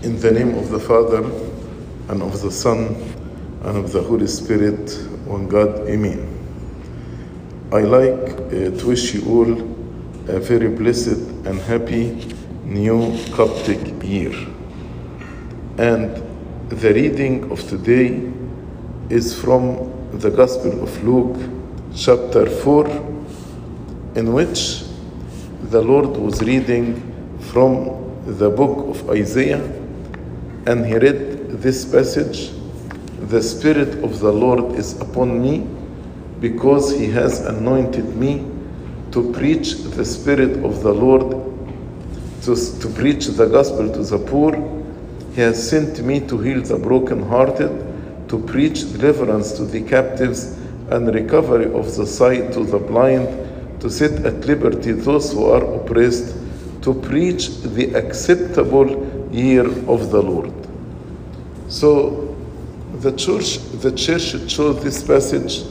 In the name of the Father, and of the Son, and of the Holy Spirit, one God, Amen. I like uh, to wish you all a very blessed and happy new Coptic year. And the reading of today is from the Gospel of Luke, chapter 4, in which the Lord was reading from the book of Isaiah, and he read this passage The Spirit of the Lord is upon me, because he has anointed me to preach the Spirit of the Lord, to, to preach the gospel to the poor. He has sent me to heal the brokenhearted, to preach deliverance to the captives and recovery of the sight to the blind, to set at liberty those who are oppressed, to preach the acceptable year of the Lord. So the church, the church chose this passage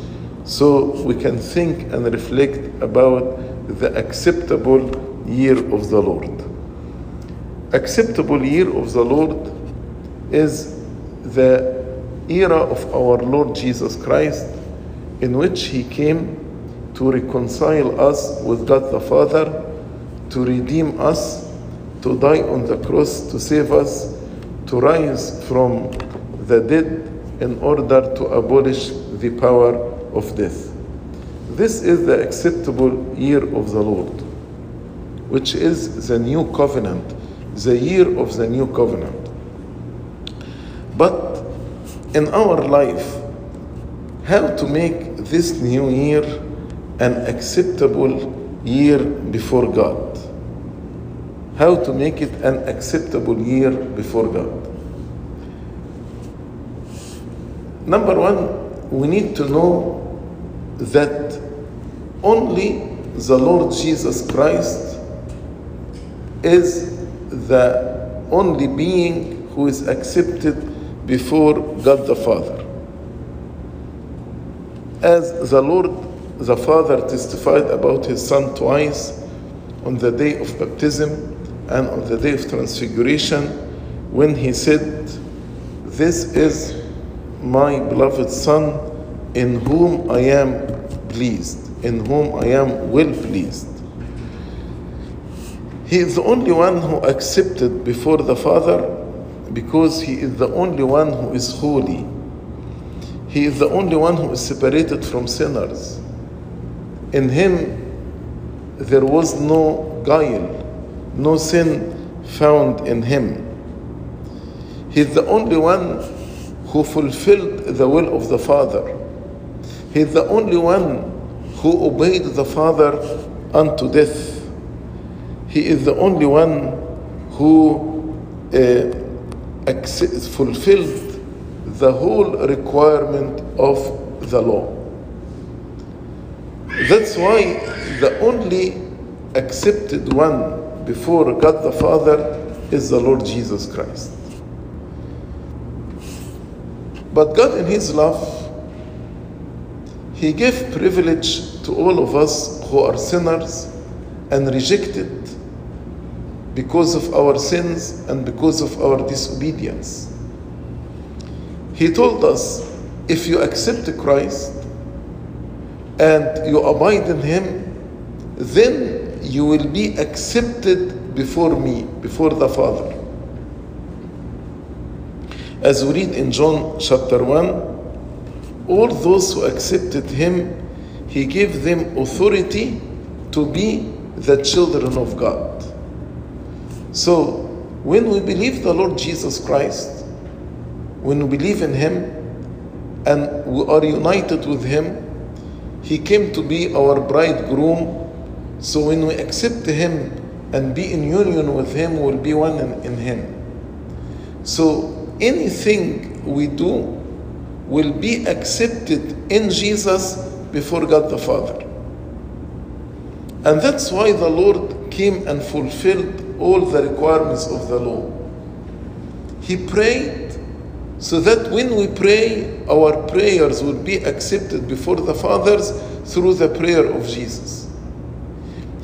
so we can think and reflect about the acceptable year of the Lord. Acceptable year of the Lord is the era of our Lord Jesus Christ in which he came to reconcile us with God the Father, to redeem us, to die on the cross to save us, to rise from the dead in order to abolish the power of death. This is the acceptable year of the Lord, which is the new covenant, the year of the new covenant. But in our life, how to make this new year an acceptable year before God? How to make it an acceptable year before God? Number one, we need to know that only the Lord Jesus Christ is the only being who is accepted before God the Father. As the Lord the Father testified about his Son twice on the day of baptism and on the day of transfiguration when he said, This is my beloved Son in whom I am pleased, in whom I am well pleased. He is the only one who accepted before the Father because he is the only one who is holy. He is the only one who is separated from sinners. In him there was no guile, no sin found in him. He is the only one who fulfilled the will of the Father. He is the only one who obeyed the Father unto death. He is the only one who uh, fulfilled the whole requirement of the law. That's why the only accepted one before God the Father is the Lord Jesus Christ. But God, in His love, He gave privilege to all of us who are sinners and rejected because of our sins and because of our disobedience. He told us if you accept Christ and you abide in Him, then you will be accepted before me, before the Father. As we read in John chapter 1, all those who accepted Him, He gave them authority to be the children of God. So, when we believe the Lord Jesus Christ, when we believe in Him and we are united with Him, He came to be our bridegroom. So, when we accept Him and be in union with Him, we'll be one in, in Him. So, anything we do will be accepted in Jesus before God the Father. And that's why the Lord came and fulfilled all the requirements of the law. He prayed so that when we pray, our prayers will be accepted before the Father's through the prayer of Jesus.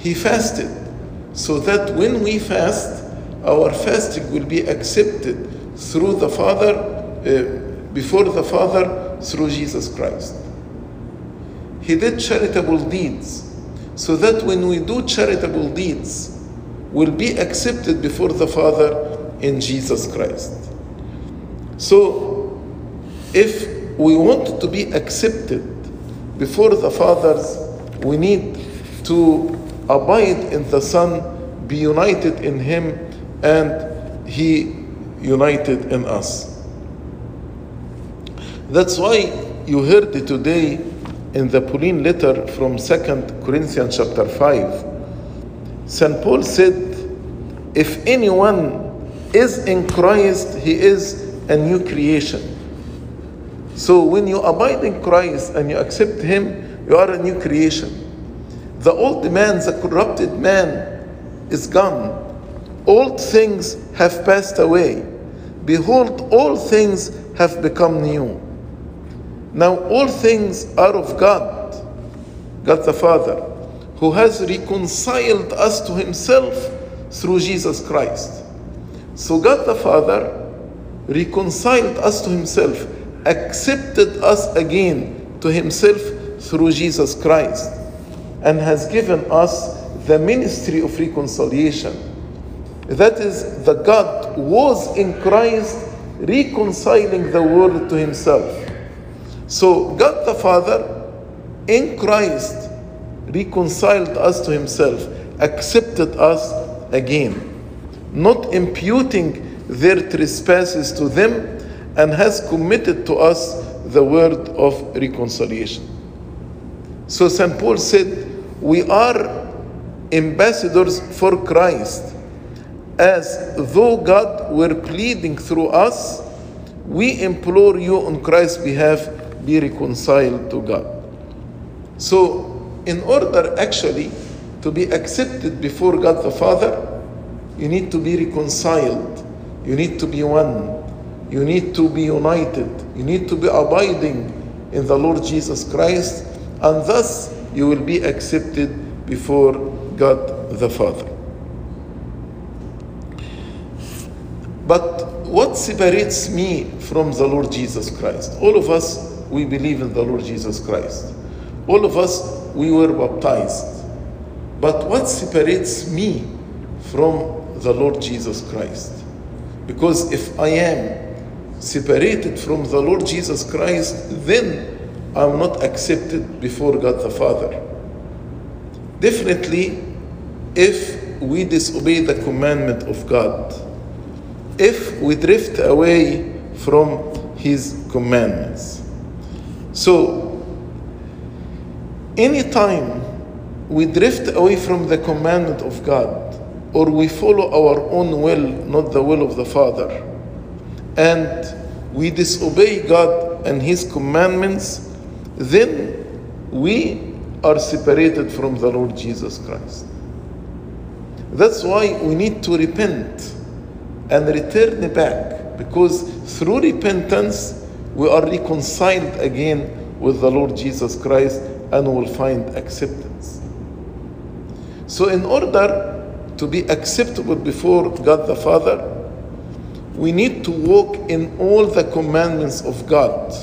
He fasted so that when we fast, our fasting will be accepted through the Father, uh, before the Father, through Jesus Christ. He did charitable deeds so that when we do charitable deeds, we'll be accepted before the Father in Jesus Christ. So, if we want to be accepted before the fathers, we need to abide in the Son, be united in Him, and He united in us. That's why you heard it today in the Pauline letter from 2 Corinthians chapter 5, St. Paul said, If anyone is in Christ, he is a new creation. So when you abide in Christ and you accept Him, you are a new creation. The old man, the corrupted man, is gone. Old things have passed away. Behold, all things have become new. Now, all things are of God, God the Father, who has reconciled us to Himself through Jesus Christ. So, God the Father reconciled us to Himself, accepted us again to Himself through Jesus Christ, and has given us the ministry of reconciliation. That is, the God was in Christ reconciling the world to Himself. So, God the Father in Christ reconciled us to Himself, accepted us again, not imputing their trespasses to them, and has committed to us the word of reconciliation. So, St. Paul said, We are ambassadors for Christ. As though God were pleading through us, we implore you on Christ's behalf, be reconciled to God. So, in order actually to be accepted before God the Father, you need to be reconciled. You need to be one. You need to be united. You need to be abiding in the Lord Jesus Christ, and thus you will be accepted before God the Father. But what separates me from the Lord Jesus Christ? All of us, we believe in the Lord Jesus Christ. All of us, we were baptized. But what separates me from the Lord Jesus Christ? Because if I am separated from the Lord Jesus Christ, then I'm not accepted before God the Father. Definitely, if we disobey the commandment of God, if we drift away from His commandments. So, anytime we drift away from the commandment of God, or we follow our own will, not the will of the Father, and we disobey God and His commandments, then we are separated from the Lord Jesus Christ. That's why we need to repent and return back, because through repentance we are reconciled again with the Lord Jesus Christ and will find acceptance. So, in order to be acceptable before God the Father, we need to walk in all the commandments of God.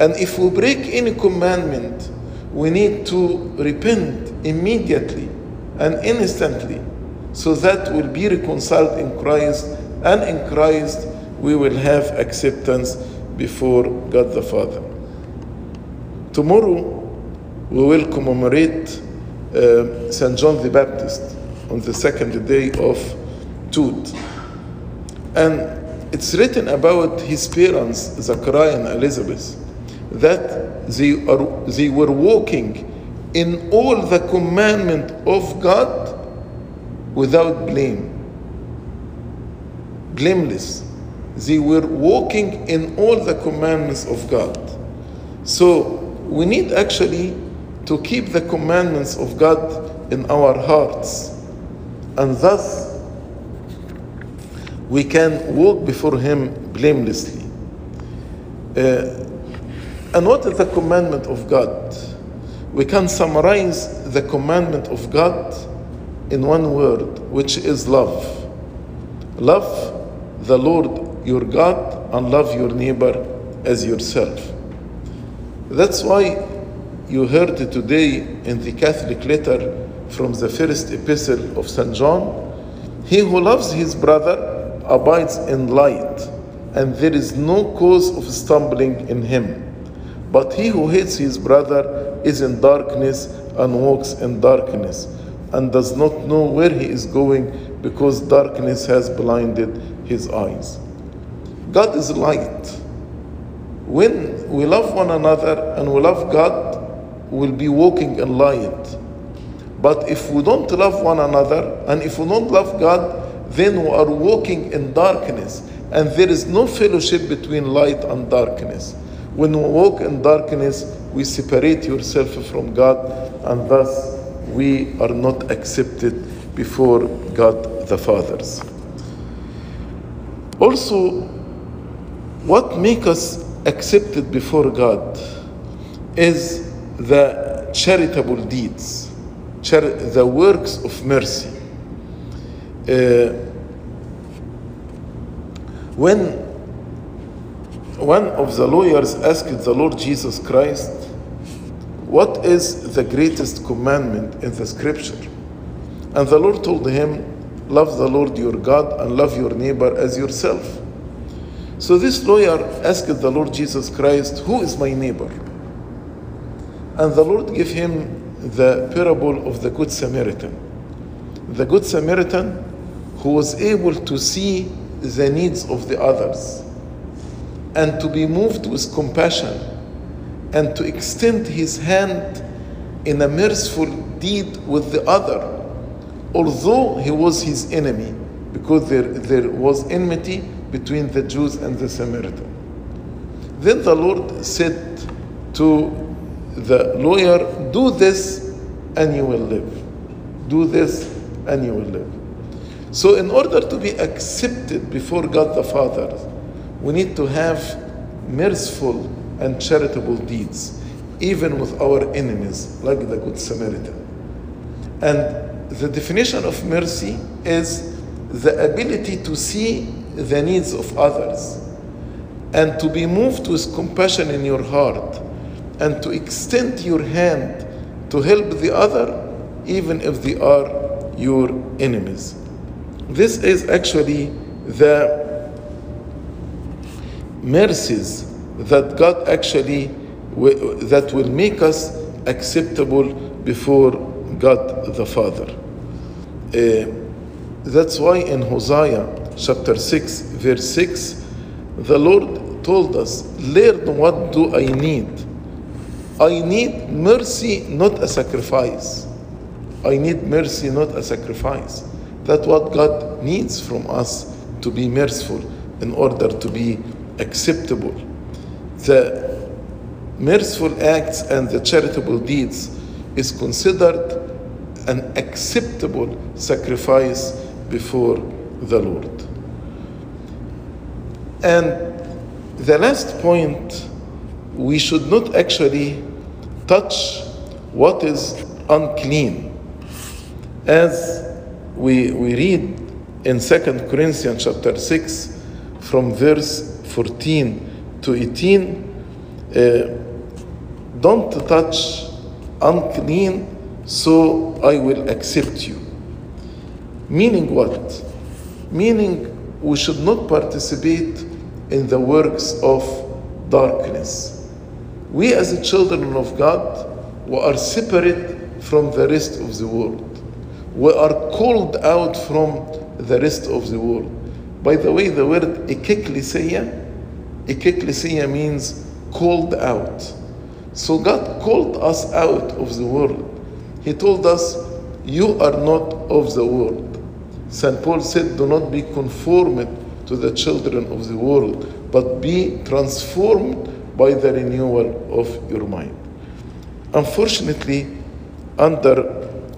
And if we break any commandment, we need to repent immediately and instantly so that we'll be reconciled in Christ, and in Christ we will have acceptance before God the Father. Tomorrow we will commemorate uh, St. John the Baptist on the second day of Tut. And it's written about his parents, Zachariah and Elizabeth, that they, are, they were walking in all the commandment of God without blame. Blameless. They were walking in all the commandments of God. So we need actually to keep the commandments of God in our hearts. And thus we can walk before Him blamelessly. Uh, and what is the commandment of God? We can summarize the commandment of God in one word, which is love. Love the Lord your God and love your neighbor as yourself. That's why you heard today in the Catholic letter from the first epistle of St. John He who loves his brother abides in light, and there is no cause of stumbling in him. But he who hates his brother is in darkness and walks in darkness, and does not know where he is going because darkness has blinded his eyes. God is light. When we love one another and we love God, we'll be walking in light. But if we don't love one another and if we don't love God, then we are walking in darkness. And there is no fellowship between light and darkness. When we walk in darkness, we separate yourself from God, and thus we are not accepted before God the Fathers. Also, what makes us accepted before God is the charitable deeds, char- the works of mercy. Uh, when one of the lawyers asked the Lord Jesus Christ, What is the greatest commandment in the scripture? And the Lord told him, Love the Lord your God and love your neighbor as yourself. So this lawyer asked the Lord Jesus Christ, Who is my neighbor? And the Lord gave him the parable of the Good Samaritan. The Good Samaritan who was able to see the needs of the others and to be moved with compassion and to extend his hand in a merciful deed with the other, although he was his enemy, because there, there was enmity between the Jews and the Samaritan. Then the Lord said to the lawyer, Do this and you will live. Do this and you will live. So, in order to be accepted before God the Father, we need to have merciful and charitable deeds, even with our enemies, like the Good Samaritan. And the definition of mercy is the ability to see the needs of others and to be moved with compassion in your heart and to extend your hand to help the other, even if they are your enemies. This is actually the mercies that God actually that will make us acceptable before God the Father. Uh, that's why in Hosea chapter 6 verse 6 the Lord told us learn what do I need. I need mercy not a sacrifice. I need mercy not a sacrifice. That's what God needs from us to be merciful in order to be acceptable. The merciful acts and the charitable deeds is considered an acceptable sacrifice before the Lord. And the last point, we should not actually touch what is unclean. As we, we read in 2 Corinthians chapter 6 from verse 14 to 18 uh, don't touch unclean so I will accept you. Meaning what? Meaning we should not participate in the works of darkness. We as the children of God we are separate from the rest of the world we are called out from the rest of the world. By the way, the word ekklesia, means called out. So God called us out of the world. He told us, You are not of the world. St. Paul said, Do not be conformed to the children of the world, but be transformed by the renewal of your mind. Unfortunately, under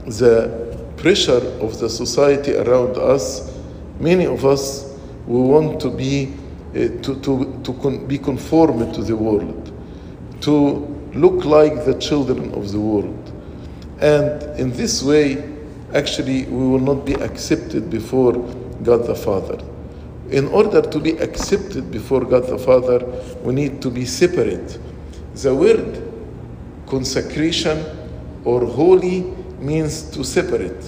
the pressure of the society around us, many of us we want to be uh, to, to, to con- be conformed to the world, to look like the children of the world. And in this way, actually, we will not be accepted before God the Father. In order to be accepted before God the Father, we need to be separate. The word consecration or holy means to separate.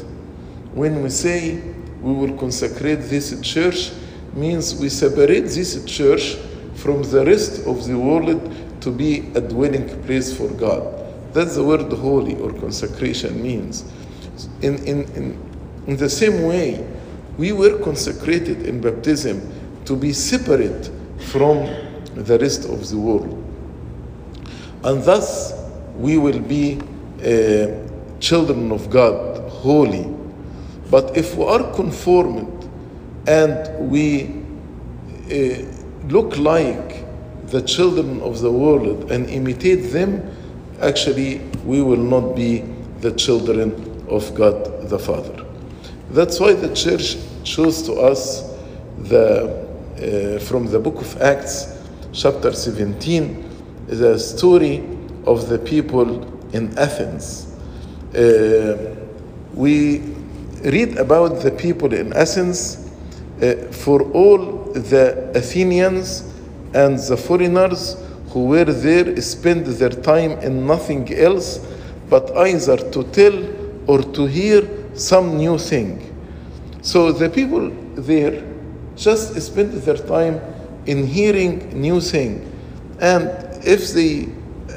When we say we will consecrate this church, means we separate this church from the rest of the world to be a dwelling place for God. That's the word holy or consecration means. In, in, in, in the same way, we were consecrated in baptism to be separate from the rest of the world. And thus, we will be uh, children of God, holy. But if we are conformed and we uh, look like the children of the world and imitate them, actually, we will not be the children of God the Father. That's why the church shows to us the, uh, from the book of Acts, chapter 17, the story of the people in Athens. Uh, we read about the people in Athens uh, for all the Athenians and the foreigners who were there spend their time in nothing else but either to tell or to hear some new thing. So the people there just spend their time in hearing new thing. And if they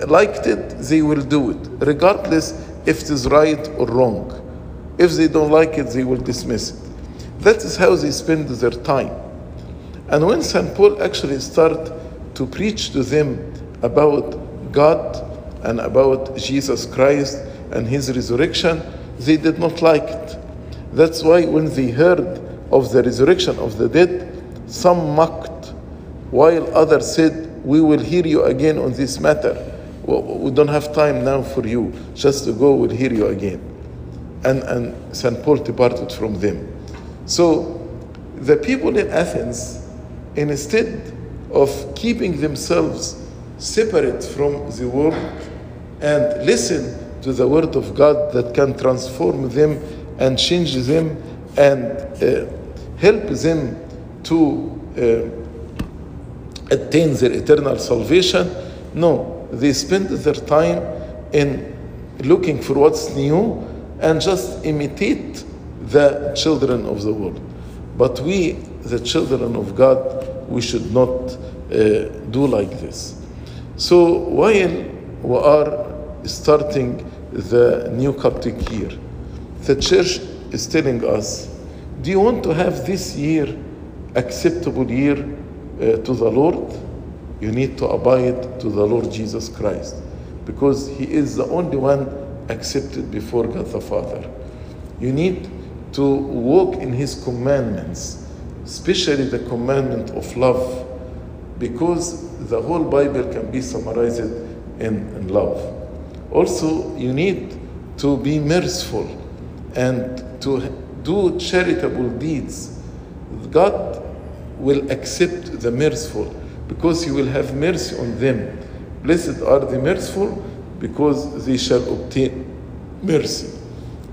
liked it, they will do it, regardless if it is right or wrong. If they don't like it, they will dismiss it. That is how they spend their time. And when St. Paul actually started to preach to them about God and about Jesus Christ and his resurrection, they did not like it. That's why when they heard of the resurrection of the dead, some mocked, while others said, We will hear you again on this matter. We don't have time now for you. Just to go, we'll hear you again. And, and St. Paul departed from them. So the people in Athens, instead of keeping themselves separate from the world and listen to the word of God that can transform them and change them and uh, help them to uh, attain their eternal salvation. No, they spend their time in looking for what's new and just imitate the children of the world. But we, the children of God, we should not uh, do like this. So while we are starting the new Coptic year, the church is telling us, do you want to have this year acceptable year uh, to the Lord? You need to abide to the Lord Jesus Christ because he is the only one accepted before God the Father. You need to walk in his commandments, especially the commandment of love, because the whole Bible can be summarized in, in love. Also, you need to be merciful and to do charitable deeds. God will accept the merciful because he will have mercy on them. Blessed are the merciful because they shall obtain mercy.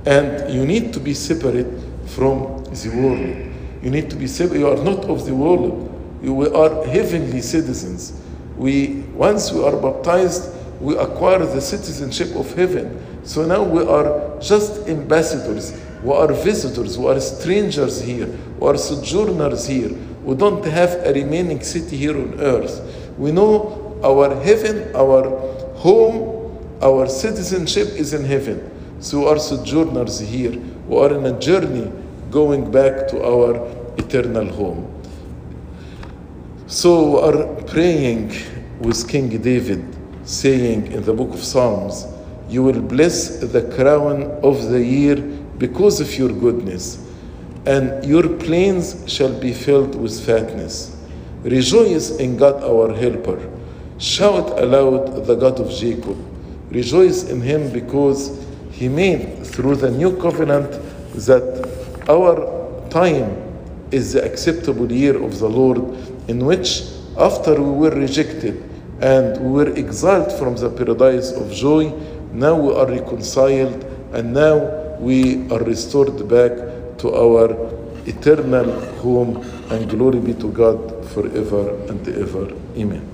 And you need to be separate from the world. You need to be separate. You are not of the world. You are heavenly citizens. We once we are baptized, we acquire the citizenship of heaven. So now we are just ambassadors. We are visitors. We are strangers here. We are sojourners here. We don't have a remaining city here on earth. We know our heaven, our home, our citizenship is in heaven. So are sojourners here. We are in a journey going back to our eternal home. So we are praying with King David, saying in the book of Psalms, You will bless the crown of the year because of your goodness, and your plains shall be filled with fatness. Rejoice in God our helper. Shout aloud the God of Jacob. Rejoice in him because he made through the new covenant that our time is the acceptable year of the Lord, in which, after we were rejected and we were exiled from the paradise of joy, now we are reconciled and now we are restored back to our eternal home and glory be to God forever and ever. Amen.